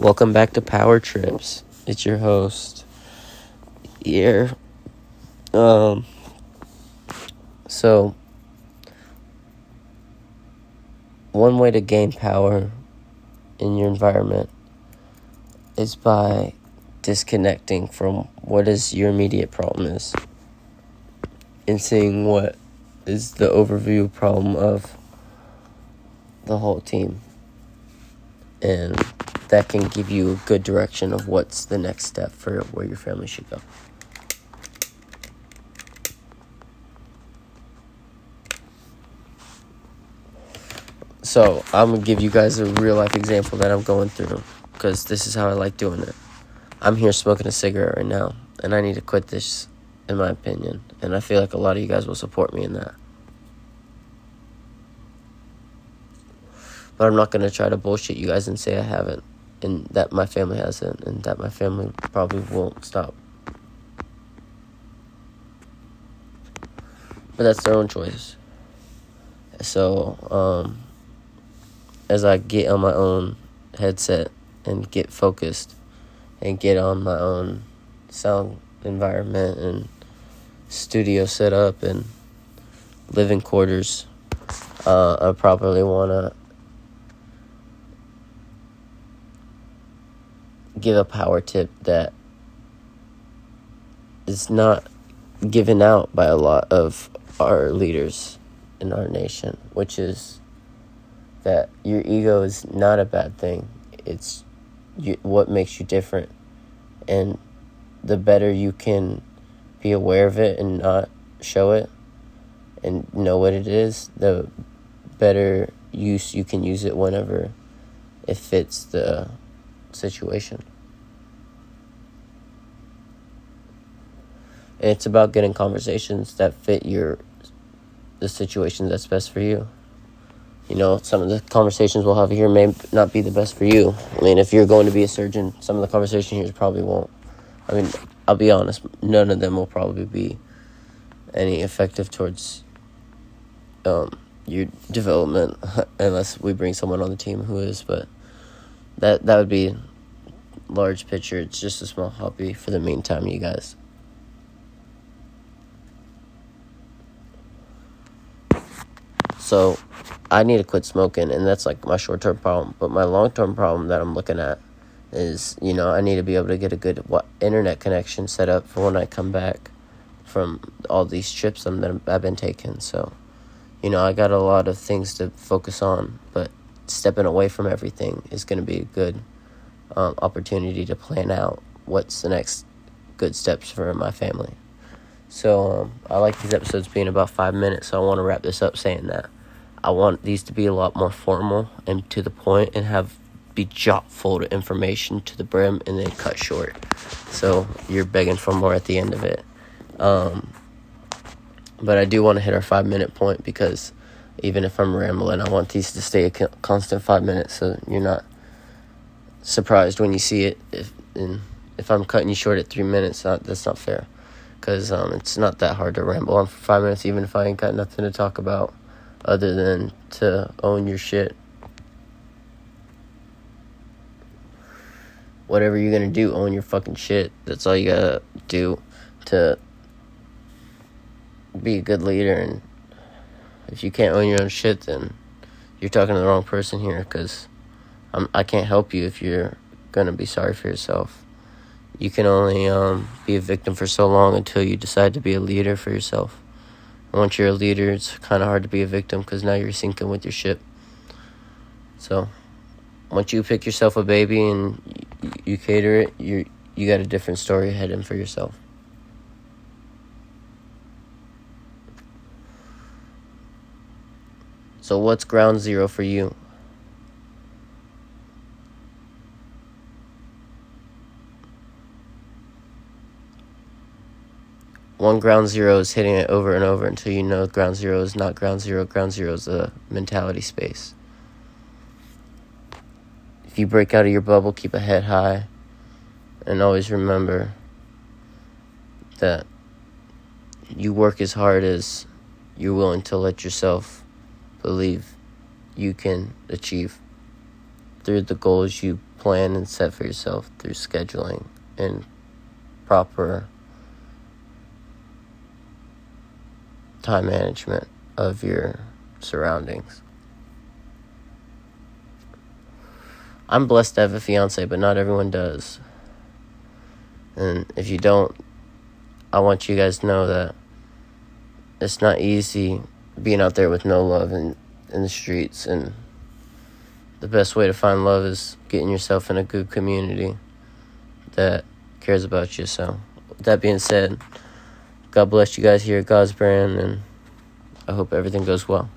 Welcome back to Power Trips. It's your host here. Um so one way to gain power in your environment is by disconnecting from what is your immediate problem is and seeing what is the overview problem of the whole team and that can give you a good direction of what's the next step for where your family should go. So, I'm gonna give you guys a real life example that I'm going through because this is how I like doing it. I'm here smoking a cigarette right now, and I need to quit this, in my opinion. And I feel like a lot of you guys will support me in that. But I'm not gonna try to bullshit you guys and say I haven't and that my family hasn't, and that my family probably won't stop. But that's their own choice. So, um, as I get on my own headset and get focused and get on my own sound environment and studio setup and living quarters, uh, I probably want to give a power tip that is not given out by a lot of our leaders in our nation, which is that your ego is not a bad thing. It's you, what makes you different. And the better you can be aware of it and not show it and know what it is, the better use you can use it whenever it fits the situation. It's about getting conversations that fit your the situation that's best for you. You know, some of the conversations we'll have here may not be the best for you. I mean, if you're going to be a surgeon, some of the conversation here probably won't. I mean, I'll be honest, none of them will probably be any effective towards um, your development unless we bring someone on the team who is, but that that would be large picture. It's just a small hobby for the meantime, you guys. So, I need to quit smoking, and that's like my short term problem. But my long term problem that I'm looking at is, you know, I need to be able to get a good what, internet connection set up for when I come back from all these trips that I've been taking. So, you know, I got a lot of things to focus on, but stepping away from everything is going to be a good um, opportunity to plan out what's the next good steps for my family. So um, I like these episodes being about five minutes, so I want to wrap this up saying that I want these to be a lot more formal and to the point, and have be chock full of information to the brim, and then cut short. So you're begging for more at the end of it. Um, but I do want to hit our five minute point because even if I'm rambling, I want these to stay a constant five minutes so you're not surprised when you see it. If and if I'm cutting you short at three minutes, not, that's not fair because um, it's not that hard to ramble on for five minutes, even if I ain't got nothing to talk about other than to own your shit. Whatever you're gonna do, own your fucking shit. That's all you gotta do to be a good leader and if you can't own your own shit, then you're talking to the wrong person here because I can't help you if you're gonna be sorry for yourself. You can only um, be a victim for so long until you decide to be a leader for yourself. Once you're a leader, it's kind of hard to be a victim because now you're sinking with your ship. So, once you pick yourself a baby and you, you cater it, you you got a different story ahead for yourself. So, what's ground zero for you? One ground zero is hitting it over and over until you know ground zero is not ground zero. Ground zero is a mentality space. If you break out of your bubble, keep a head high. And always remember that you work as hard as you're willing to let yourself believe you can achieve through the goals you plan and set for yourself through scheduling and proper time management of your surroundings. I'm blessed to have a fiance, but not everyone does. And if you don't, I want you guys to know that it's not easy being out there with no love in, in the streets. And the best way to find love is getting yourself in a good community that cares about you. So, that being said, God bless you guys here at God's Brand, and I hope everything goes well.